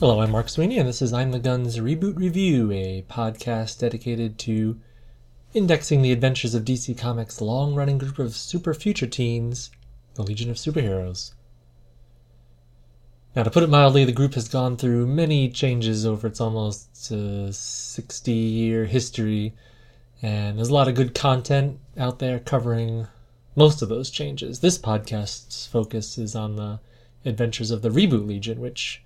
Hello, I'm Mark Sweeney, and this is I'm the Guns Reboot Review, a podcast dedicated to indexing the adventures of DC Comics' long running group of super future teens, the Legion of Superheroes. Now, to put it mildly, the group has gone through many changes over its almost uh, 60 year history, and there's a lot of good content out there covering most of those changes. This podcast's focus is on the adventures of the Reboot Legion, which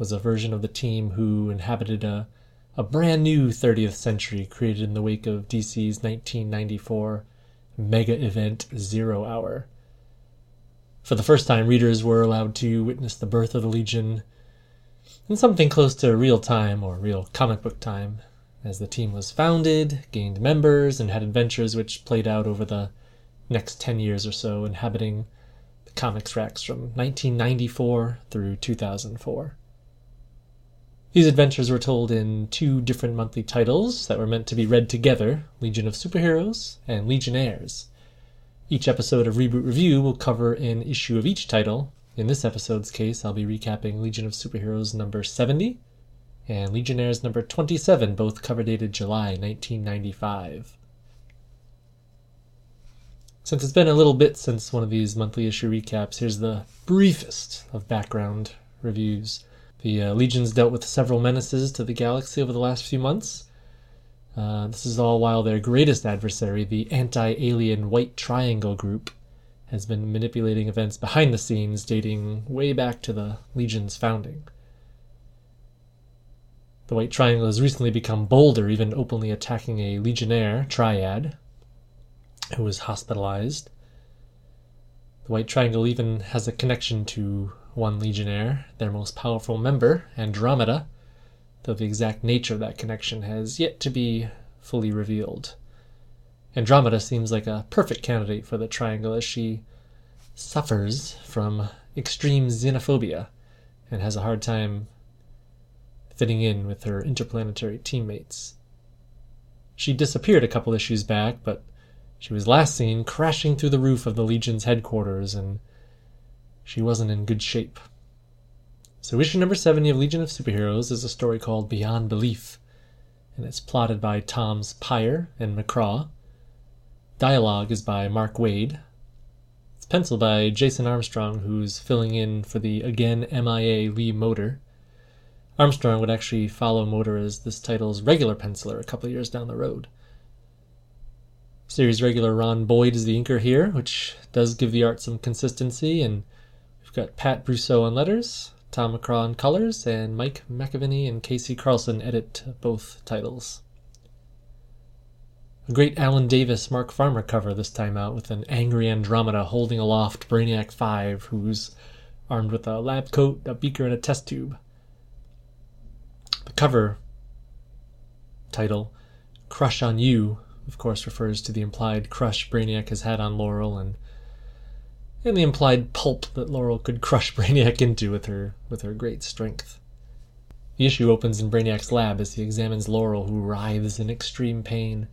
was a version of the team who inhabited a, a brand new 30th century created in the wake of DC's 1994 mega event Zero Hour. For the first time, readers were allowed to witness the birth of the Legion in something close to real time or real comic book time, as the team was founded, gained members, and had adventures which played out over the next 10 years or so, inhabiting the comics racks from 1994 through 2004. These adventures were told in two different monthly titles that were meant to be read together Legion of Superheroes and Legionnaires. Each episode of Reboot Review will cover an issue of each title. In this episode's case, I'll be recapping Legion of Superheroes number 70 and Legionnaires number 27, both cover dated July 1995. Since it's been a little bit since one of these monthly issue recaps, here's the briefest of background reviews. The uh, legions dealt with several menaces to the galaxy over the last few months. Uh, this is all while their greatest adversary, the anti alien White Triangle Group, has been manipulating events behind the scenes dating way back to the Legion's founding. The White Triangle has recently become bolder, even openly attacking a Legionnaire, Triad, who was hospitalized. The White Triangle even has a connection to one Legionnaire, their most powerful member, Andromeda, though the exact nature of that connection has yet to be fully revealed. Andromeda seems like a perfect candidate for the Triangle as she suffers from extreme xenophobia and has a hard time fitting in with her interplanetary teammates. She disappeared a couple issues back, but she was last seen crashing through the roof of the Legion's headquarters, and she wasn't in good shape. So, issue number 70 of Legion of Superheroes is a story called Beyond Belief, and it's plotted by Toms Peyer and McCraw. Dialogue is by Mark Waid. It's penciled by Jason Armstrong, who's filling in for the again MIA Lee Moder. Armstrong would actually follow Moder as this title's regular penciler a couple years down the road. Series regular Ron Boyd is the inker here, which does give the art some consistency, and we've got Pat Brosseau on letters, Tom McCraw on colors, and Mike McAvennie and KC Carlson edit both titles. A great Alan Davis Mark Farmer cover this time out with an angry Andromeda holding aloft Brainiac 5, who's armed with a lab coat, a beaker, and a test tube. The cover title, Crush on You, of course, refers to the implied crush Brainiac has had on Laurel and and the implied pulp that Laurel could crush Brainiac into with her with her great strength. The issue opens in Brainiac's lab as he examines Laurel, who writhes in extreme pain.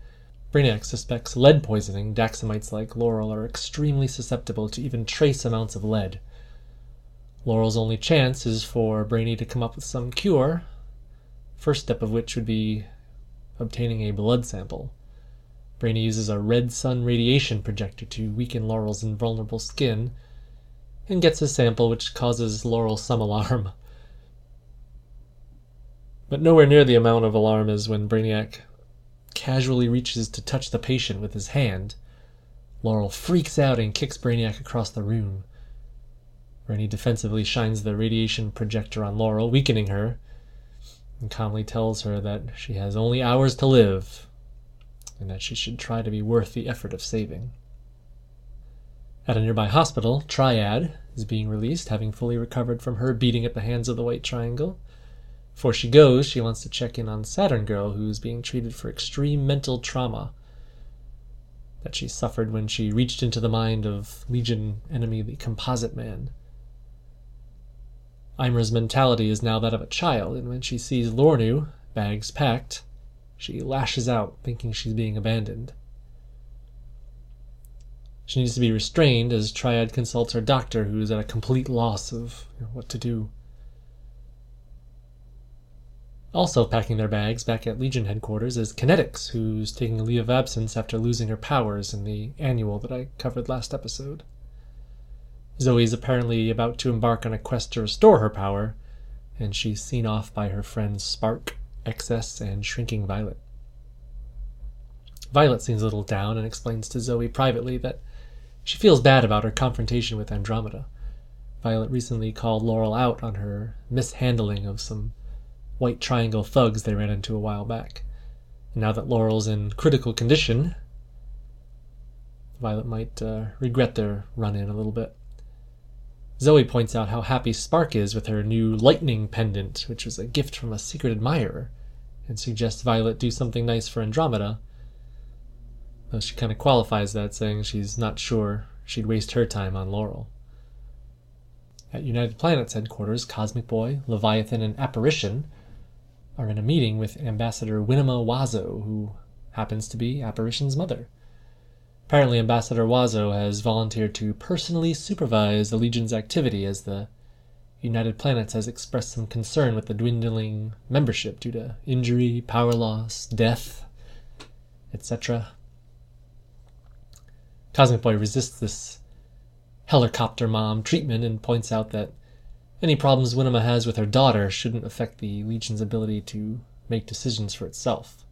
Brainiac suspects lead poisoning. Daxamites like Laurel are extremely susceptible to even trace amounts of lead. Laurel's only chance is for Brainy to come up with some cure, first step of which would be obtaining a blood sample. Brainy uses a red sun radiation projector to weaken Laurel's invulnerable skin, and gets a sample which causes Laurel some alarm. But nowhere near the amount of alarm as when Brainiac casually reaches to touch the patient with his hand. Laurel freaks out and kicks Brainiac across the room. Brainy defensively shines the radiation projector on Laurel, weakening her, and calmly tells her that she has only hours to live and that she should try to be worth the effort of saving. At a nearby hospital, Triad is being released, having fully recovered from her beating at the hands of the White Triangle. Before she goes, she wants to check in on Saturn Girl, who's being treated for extreme mental trauma that she suffered when she reached into the mind of Legion enemy the Composite Man. Imra's mentality is now that of a child, and when she sees Luornu, bags packed, she lashes out, thinking she's being abandoned. She needs to be restrained as Triad consults her doctor, who is at a complete loss of you know, what to do. Also packing their bags back at Legion headquarters is Kinetix, who's taking a leave of absence after losing her powers in the annual that I covered last episode. Zoe is apparently about to embark on a quest to restore her power, and she's seen off by her friend Spark, XS, and Shrinking Violet. Violet seems a little down and explains to Zoe privately that she feels bad about her confrontation with Andromeda. Violet recently called Laurel out on her mishandling of some white triangle thugs they ran into a while back. And now that Laurel's in critical condition, Violet might uh, regret their run in a little bit. Zoe points out how happy Spark is with her new lightning pendant, which was a gift from a secret admirer, and suggests Violet do something nice for Andromeda. Though she kind of qualifies that, saying she's not sure she'd waste her time on Laurel. At United Planets headquarters, Cosmic Boy, Leviathan, and Apparition are in a meeting with Ambassador Winema Wazzo, who happens to be Apparition's mother. Apparently, Ambassador Wazzo has volunteered to personally supervise the Legion's activity as the United Planets has expressed some concern with the dwindling membership due to injury, power loss, death, etc. Cosmic Boy resists this helicopter mom treatment and points out that any problems Winema has with her daughter shouldn't affect the Legion's ability to make decisions for itself.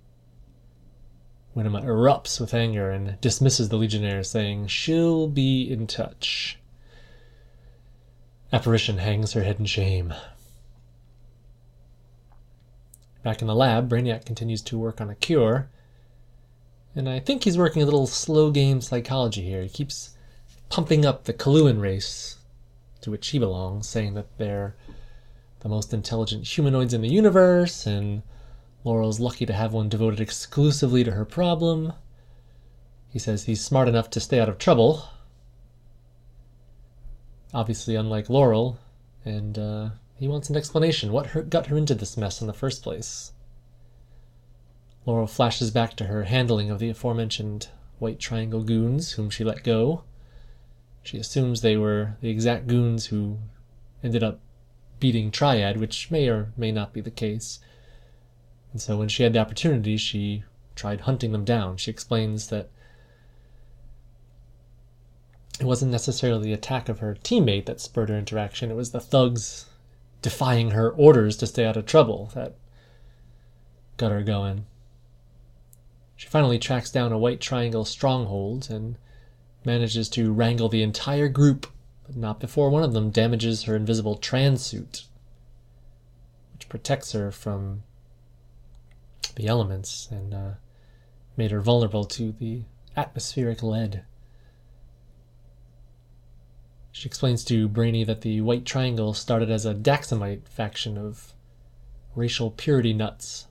Winema erupts with anger and dismisses the Legionnaire, saying she'll be in touch. Apparition hangs her head in shame. Back in the lab, Brainiac continues to work on a cure, and I think he's working a little slow game psychology here. He keeps pumping up the Coluan race to which he belongs, saying that they're the most intelligent humanoids in the universe, and Laurel's lucky to have one devoted exclusively to her problem. He says he's smart enough to stay out of trouble. Obviously, unlike Laurel, and uh, he wants an explanation. What her, got her into this mess in the first place? Laurel flashes back to her handling of the aforementioned White Triangle goons, whom she let go. She assumes they were the exact goons who ended up beating Triad, which may or may not be the case. And so when she had the opportunity, she tried hunting them down. She explains that it wasn't necessarily the attack of her teammate that spurred her interaction, it was the thugs defying her orders to stay out of trouble that got her going. She finally tracks down a white triangle stronghold and manages to wrangle the entire group, but not before one of them damages her invisible trans suit, which protects her from the elements and uh, made her vulnerable to the atmospheric lead. She explains to Brainy that the White Triangle started as a Daxamite faction of racial purity nuts.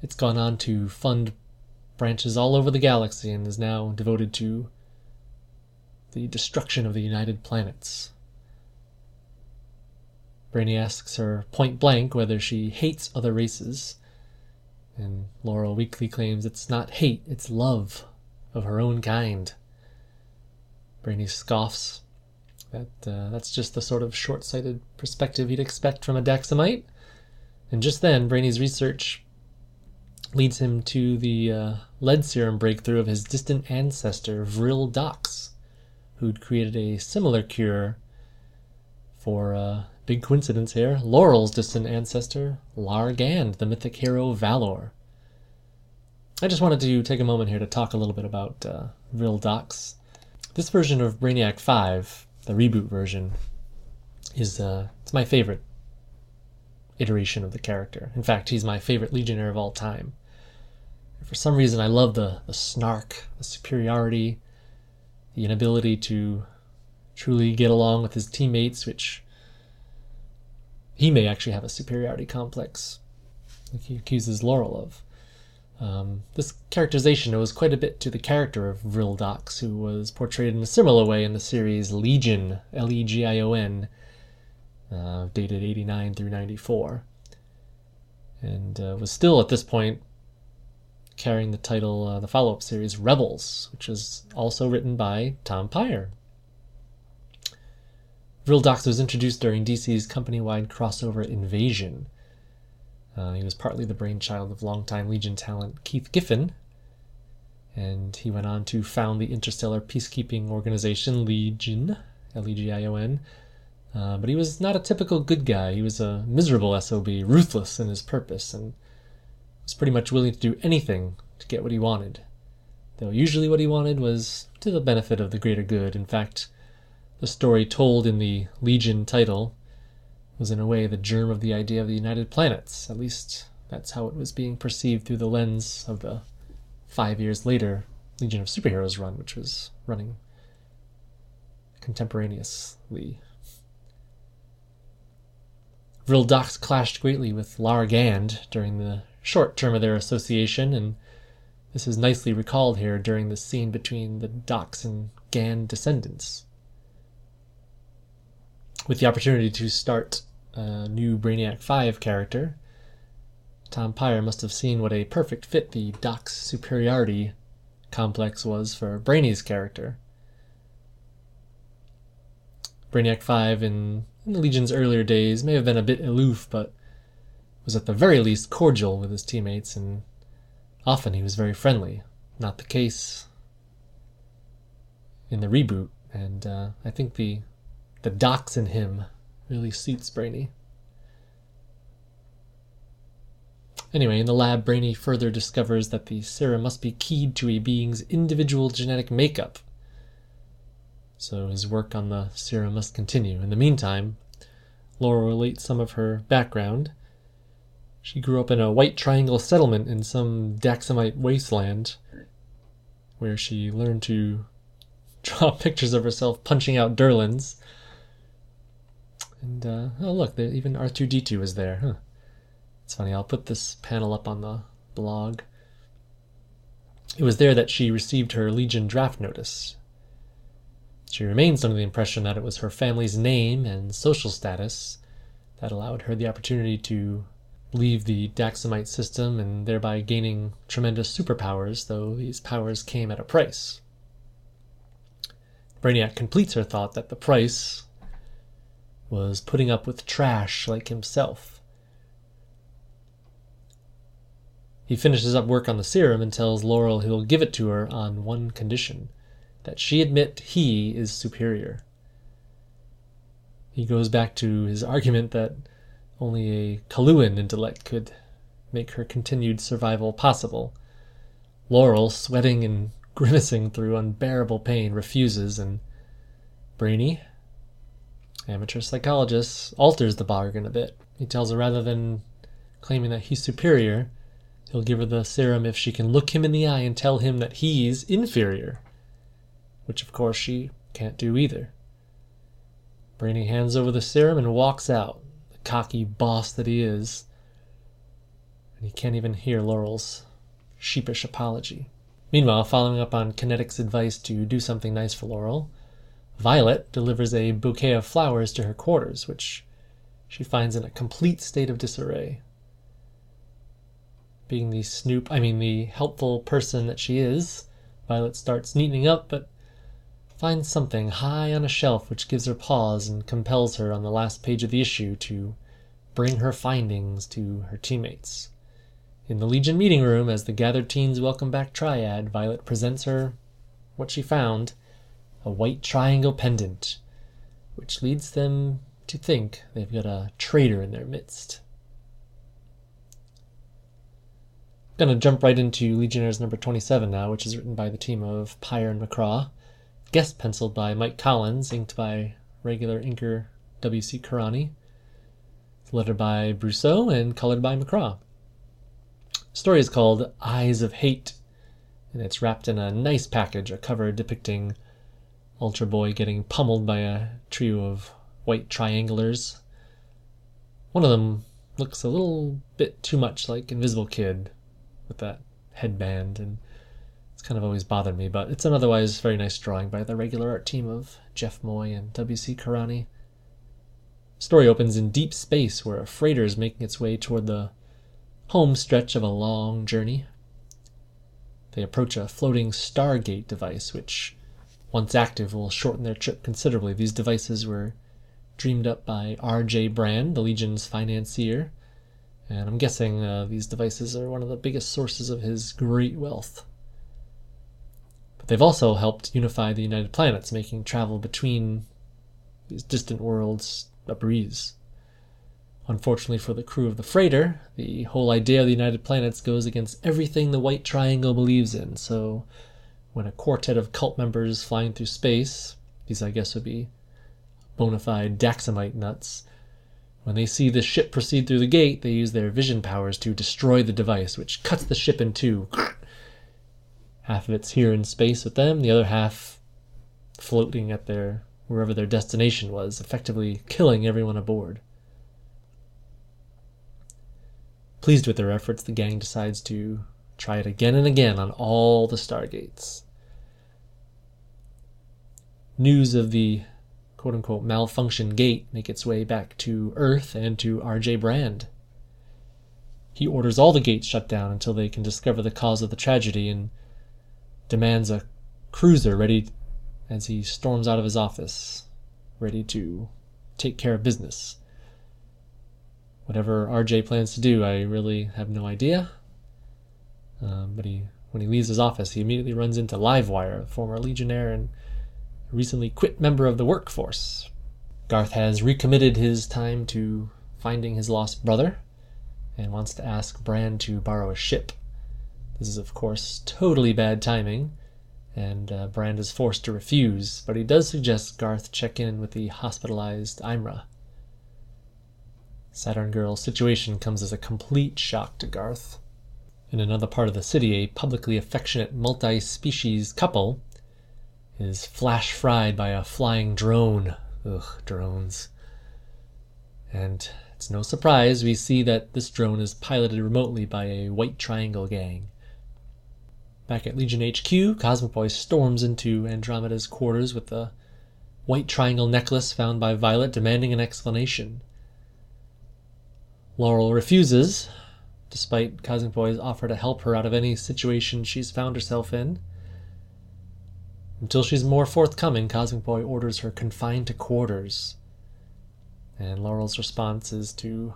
It's gone on to fund branches all over the galaxy and is now devoted to the destruction of the United Planets. Brainy asks her point blank whether she hates other races, and Laurel weakly claims it's not hate, it's love of her own kind. Brainy scoffs that uh, that's just the sort of short-sighted perspective you'd expect from a Daxamite. And just then, Brainy's research leads him to the uh, lead serum breakthrough of his distant ancestor, Vril Dox, who'd created a similar cure for, uh, big coincidence here, Laurel's distant ancestor, Lar Gand, the mythic hero Valor. I just wanted to take a moment here to talk a little bit about uh, Vril Dox. This version of Brainiac 5, the reboot version, is uh, it's my favorite iteration of the character. In fact, he's my favorite Legionnaire of all time. For some reason, I love the, the snark, the superiority, the inability to truly get along with his teammates, which he may actually have a superiority complex, like he accuses Laurel of. Um, this characterization owes quite a bit to the character of Vril Dox, who was portrayed in a similar way in the series Legion, L E G I O N, uh, dated 89 through 94, and uh, was still at this point carrying the title, uh, the follow up series Rebels, which was also written by Tom Peyer. Vril Dox was introduced during DC's company wide crossover Invasion. Uh, he was partly the brainchild of longtime Legion talent Keith Giffen, and he went on to found the interstellar peacekeeping organization Legion, L E G I O N. Uh, but he was not a typical good guy. He was a miserable SOB, ruthless in his purpose, and was pretty much willing to do anything to get what he wanted. Though usually what he wanted was to the benefit of the greater good. In fact, the story told in the Legion title was in a way the germ of the idea of the United Planets. At least that's how it was being perceived through the lens of the five years later Legion of Superheroes run, which was running contemporaneously. Vril Dox clashed greatly with Lar Gand during the short term of their association, and this is nicely recalled here during the scene between the Dox and Gand descendants. With the opportunity to start a new Brainiac 5 character, Tom Peyer must have seen what a perfect fit the Dox superiority complex was for Brainy's character. Brainiac 5 in, in the Legion's earlier days may have been a bit aloof, but was at the very least cordial with his teammates, and often he was very friendly. Not the case in the reboot, and uh, I think the the Dox in him really suits Brainy. Anyway, in the lab, Brainy further discovers that the serum must be keyed to a being's individual genetic makeup. So his work on the serum must continue. In the meantime, Laura relates some of her background. She grew up in a white triangle settlement in some Daxamite wasteland, where she learned to draw pictures of herself punching out Durlans. And, uh, oh, look, even R2D2 is there, huh? It's funny, I'll put this panel up on the blog. It was there that she received her Legion draft notice. She remains under the impression that it was her family's name and social status that allowed her the opportunity to leave the Daxamite system and thereby gaining tremendous superpowers, though these powers came at a price. Brainiac completes her thought that the price was putting up with trash like himself. He finishes up work on the serum and tells Laurel he'll give it to her on one condition that she admit he is superior. He goes back to his argument that only a Coluan intellect could make her continued survival possible. Laurel, sweating and grimacing through unbearable pain, refuses, and Brainy, amateur psychologist, alters the bargain a bit. He tells her rather than claiming that he's superior, He'll give her the serum if she can look him in the eye and tell him that he's inferior. Which, of course, she can't do either. Brainy hands over the serum and walks out, the cocky boss that he is. And he can't even hear Laurel's sheepish apology. Meanwhile, following up on Kinetic's advice to do something nice for Laurel, Violet delivers a bouquet of flowers to her quarters, which she finds in a complete state of disarray being the snoop, I mean, the helpful person that she is, Violet starts neatening up, but finds something high on a shelf which gives her pause and compels her on the last page of the issue to bring her findings to her teammates. In the Legion meeting room, as the gathered teens welcome back Triad, Violet presents her what she found a white triangle pendant, which leads them to think they've got a traitor in their midst. I'm Gonna jump right into Legionnaires number 27 now, which is written by the team of Peyer and McCraw. Guest penciled by Mike Collins, inked by regular inker W.C. Carani. Lettered by Brosseau and colored by McCraw. The story is called Eyes of Hate, and it's wrapped in a nice package, a cover depicting Ultra Boy getting pummeled by a trio of white triangulars. One of them looks a little bit too much like Invisible Kid, with that headband, and it's kind of always bothered me. But it's an otherwise very nice drawing by the regular art team of Jeff Moy and W.C. Carani. Story opens in deep space where a freighter is making its way toward the home stretch of a long journey. They approach a floating Stargate device, which, once active, will shorten their trip considerably. These devices were dreamed up by R.J. Brand, the Legion's financier, And I'm guessing uh, these devices are one of the biggest sources of his great wealth. But they've also helped unify the United Planets, making travel between these distant worlds a breeze. Unfortunately for the crew of the freighter, the whole idea of the United Planets goes against everything the White Triangle believes in, so when a quartet of cult members flying through space, these I guess would be bona fide Daxamite nuts, when they see the ship proceed through the gate, they use their vision powers to destroy the device, which cuts the ship in two. half of it's here in space with them, the other half floating at their wherever their destination was, effectively killing everyone aboard. Pleased with their efforts, the gang decides to try it again and again on all the stargates. News of the quote unquote malfunction gate make its way back to Earth and to RJ Brand. He orders all the gates shut down until they can discover the cause of the tragedy and demands a cruiser ready as he storms out of his office, ready to take care of business. Whatever RJ plans to do, I really have no idea. Um, but he, when he leaves his office, he immediately runs into Livewire, former Legionnaire and recently quit member of the workforce. Garth has recommitted his time to finding his lost brother and wants to ask Brand to borrow a ship. This is, of course, totally bad timing, and uh, Brand is forced to refuse, but he does suggest Garth check in with the hospitalized Imra. Saturn Girl's situation comes as a complete shock to Garth. In another part of the city, a publicly affectionate multi species couple is flash fried by a flying drone. Ugh, drones. And it's no surprise we see that this drone is piloted remotely by a White Triangle gang. Back at Legion HQ, Cosmic Boy storms into Andromeda's quarters with the White Triangle necklace found by Violet demanding an explanation. Laurel refuses, despite Cosmic Boy's offer to help her out of any situation she's found herself in. Until she's more forthcoming, Cosmic Boy orders her confined to quarters. And Laurel's response is to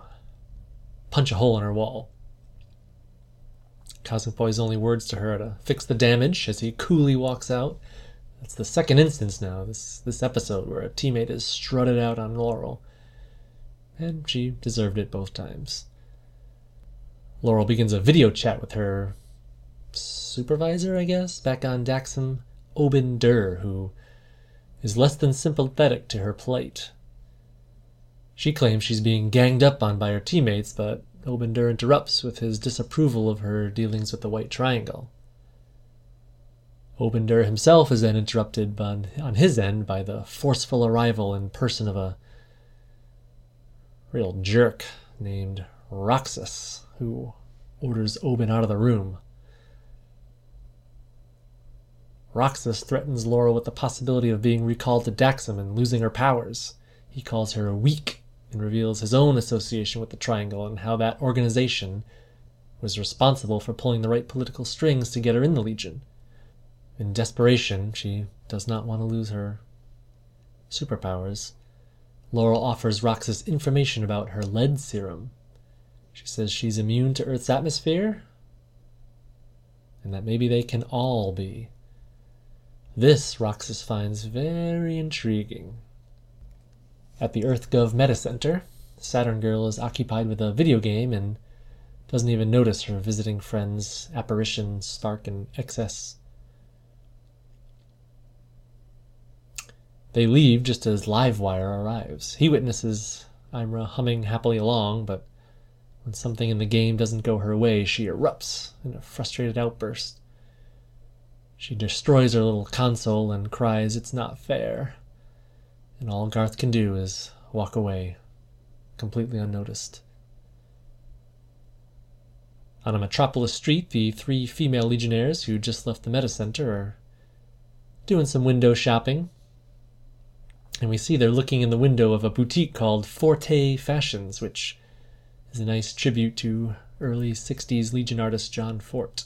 punch a hole in her wall. Cosmic Boy's only words to her are to fix the damage as he coolly walks out. That's the second instance now, this, this episode, where a teammate has strutted out on Laurel. And she deserved it both times. Laurel begins a video chat with her supervisor, I guess, back on Daxam Obin who is less than sympathetic to her plight. She claims she's being ganged up on by her teammates, but Obin Dur interrupts with his disapproval of her dealings with the White Triangle. Obin Dur himself is then interrupted on, on his end by the forceful arrival in person of a real jerk named Roxxas, who orders Obin out of the room. Roxxas threatens Laurel with the possibility of being recalled to Daxam and losing her powers. He calls her weak and reveals his own association with the Triangle and how that organization was responsible for pulling the right political strings to get her in the Legion. In desperation, she does not want to lose her superpowers. Laurel offers Roxxas information about her lead serum. She says she's immune to Earth's atmosphere, and that maybe they can all be. This Roxxas finds very intriguing. At the EarthGov Meta Center, Saturn Girl is occupied with a video game and doesn't even notice her visiting friends Apparition, Spark, and XS. They leave just as Livewire arrives. He witnesses Imra humming happily along, but when something in the game doesn't go her way, she erupts in a frustrated outburst. She destroys her little console and cries, It's not fair. And all Garth can do is walk away, completely unnoticed. On a metropolis street, the three female legionnaires who just left the meta center are doing some window shopping. And we see they're looking in the window of a boutique called Forte Fashions, which is a nice tribute to early 60s Legion artist John Forte.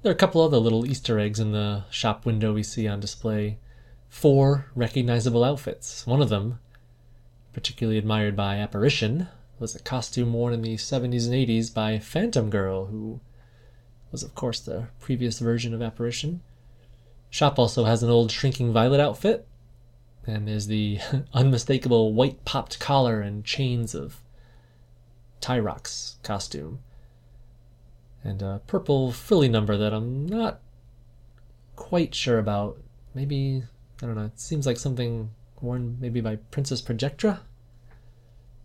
There are a couple other little Easter eggs in the shop window we see on display. Four recognizable outfits. One of them, particularly admired by Apparition, was a costume worn in the 70s and 80s by Phantom Girl, who was, of course, the previous version of Apparition. Shop also has an old Shrinking Violet outfit, and there's the unmistakable white popped collar and chains of Tyroc's costume. And a purple frilly number that I'm not quite sure about. Maybe, I don't know, it seems like something worn maybe by Princess Projectra?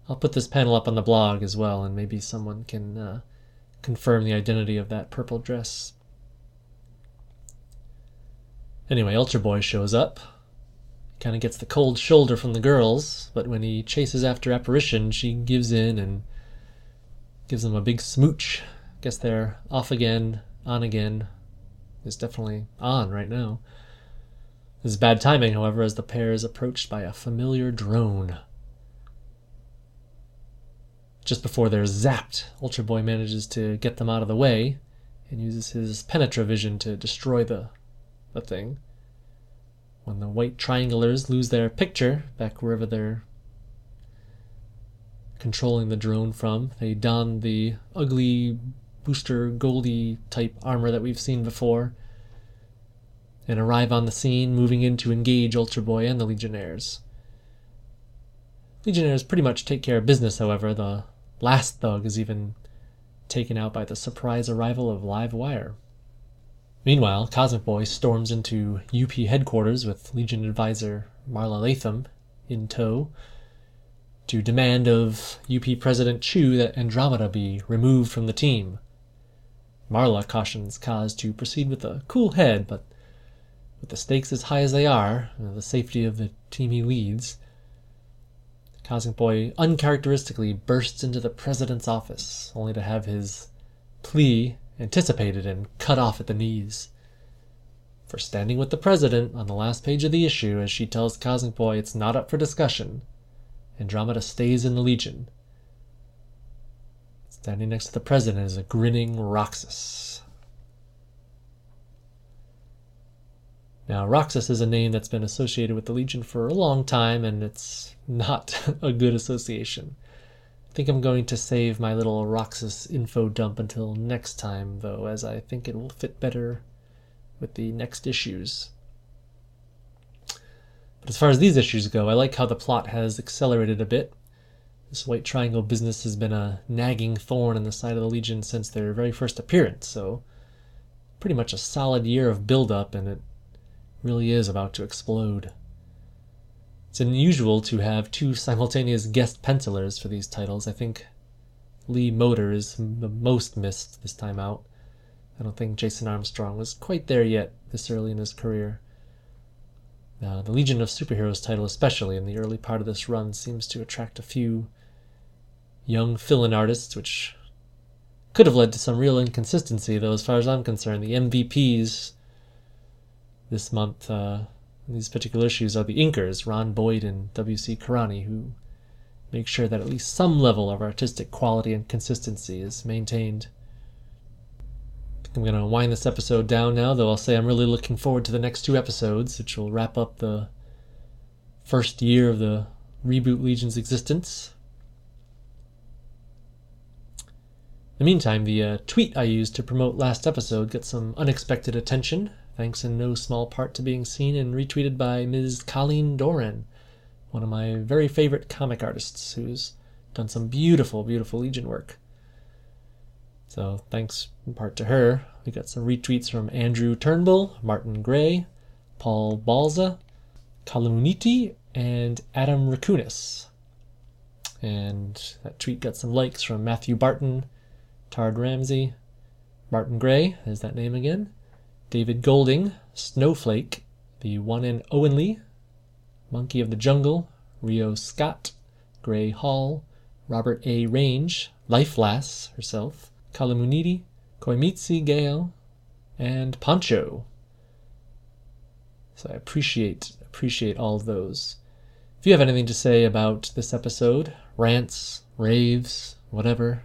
I'll put this panel up on the blog as well, and maybe someone can uh, confirm the identity of that purple dress. Anyway, Ultra Boy shows up. Kind of gets the cold shoulder from the girls, but when he chases after Apparition, she gives in and gives them a big smooch. Guess they're off again, on again. Is definitely on right now. This is bad timing, however, as the pair is approached by a familiar drone. Just before they're zapped, Ultra Boy manages to get them out of the way and uses his Penetravision to destroy the, the thing. When the white triangulars lose their picture back wherever they're controlling the drone from, they don the ugly booster Goldie type armor that we've seen before and arrive on the scene, moving in to engage Ultra Boy and the Legionnaires. Legionnaires pretty much take care of business, however. The last thug is even taken out by the surprise arrival of Live Wire. Meanwhile, Cosmic Boy storms into UP headquarters with Legion advisor Marla Latham in tow to demand of UP President Chu that Andromeda be removed from the team. Marla cautions Kaz to proceed with a cool head, but with the stakes as high as they are, the safety of the team he leads, Cosmic Boy uncharacteristically bursts into the president's office, only to have his plea anticipated and cut off at the knees. For standing with the president on the last page of the issue, as she tells Cosmic Boy it's not up for discussion, Andromeda stays in the Legion. Standing next to the president is a grinning Roxxas. Now, Roxxas is a name that's been associated with the Legion for a long time, and it's not a good association. I think I'm going to save my little Roxxas info dump until next time, though, as I think it will fit better with the next issues. But as far as these issues go, I like how the plot has accelerated a bit. This White Triangle business has been a nagging thorn in the side of the Legion since their very first appearance, so pretty much a solid year of build up, and it really is about to explode. It's unusual to have two simultaneous guest pencilers for these titles. I think Lee Moder is the most missed this time out. I don't think Jason Armstrong was quite there yet this early in his career. Uh, the Legion of Superheroes title, especially in the early part of this run, seems to attract a few young fill-in artists, which could have led to some real inconsistency, though as far as I'm concerned, the MVPs this month, uh, these particular issues, are the inkers, Ron Boyd and W.C. Carani, who make sure that at least some level of artistic quality and consistency is maintained. I'm going to wind this episode down now, though I'll say I'm really looking forward to the next two episodes, which will wrap up the first year of the Reboot Legion's existence. In the meantime, the uh, tweet I used to promote last episode got some unexpected attention thanks in no small part to being seen and retweeted by Ms. Colleen Doran, one of my very favorite comic artists who's done some beautiful, beautiful Legion work. So thanks in part to her. We got some retweets from Andrew Turnbull, Martin Gray, Paul Balza, Kalamuniti, and Adam Rakunis. And that tweet got some likes from Matthew Barton, Tard Ramsey, Martin Gray, is that name again, David Golding, Snowflake, the one in Owen Lee, Monkey of the Jungle, Rio Scott, Gray Hall, Robert A. Range, Lifelass herself, Kalamunidi, Koimitsi Gale, and Pancho. So I appreciate appreciate all of those. If you have anything to say about this episode, rants, raves, whatever,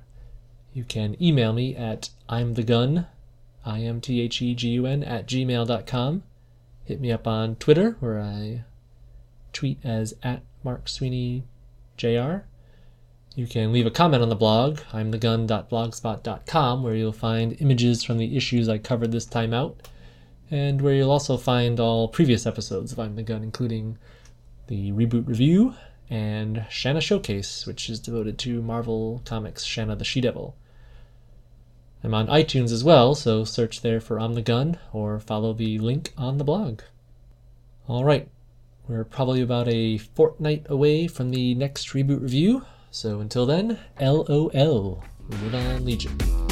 you can email me at I'm the gun I-M-T-H-E-G-U-N at gmail.com. Hit me up on Twitter where I tweet as at Mark Sweeney JR. You can leave a comment on the blog, imthegun.blogspot.com, where you'll find images from the issues I covered this time out, and where you'll also find all previous episodes of I'm the Gun, including the reboot review and Shanna Showcase, which is devoted to Marvel Comics Shanna the She Devil. I'm on iTunes as well, so search there for I'm the Gun or follow the link on the blog. All right, we're probably about a fortnight away from the next reboot review, so until then, LOL, on Legion.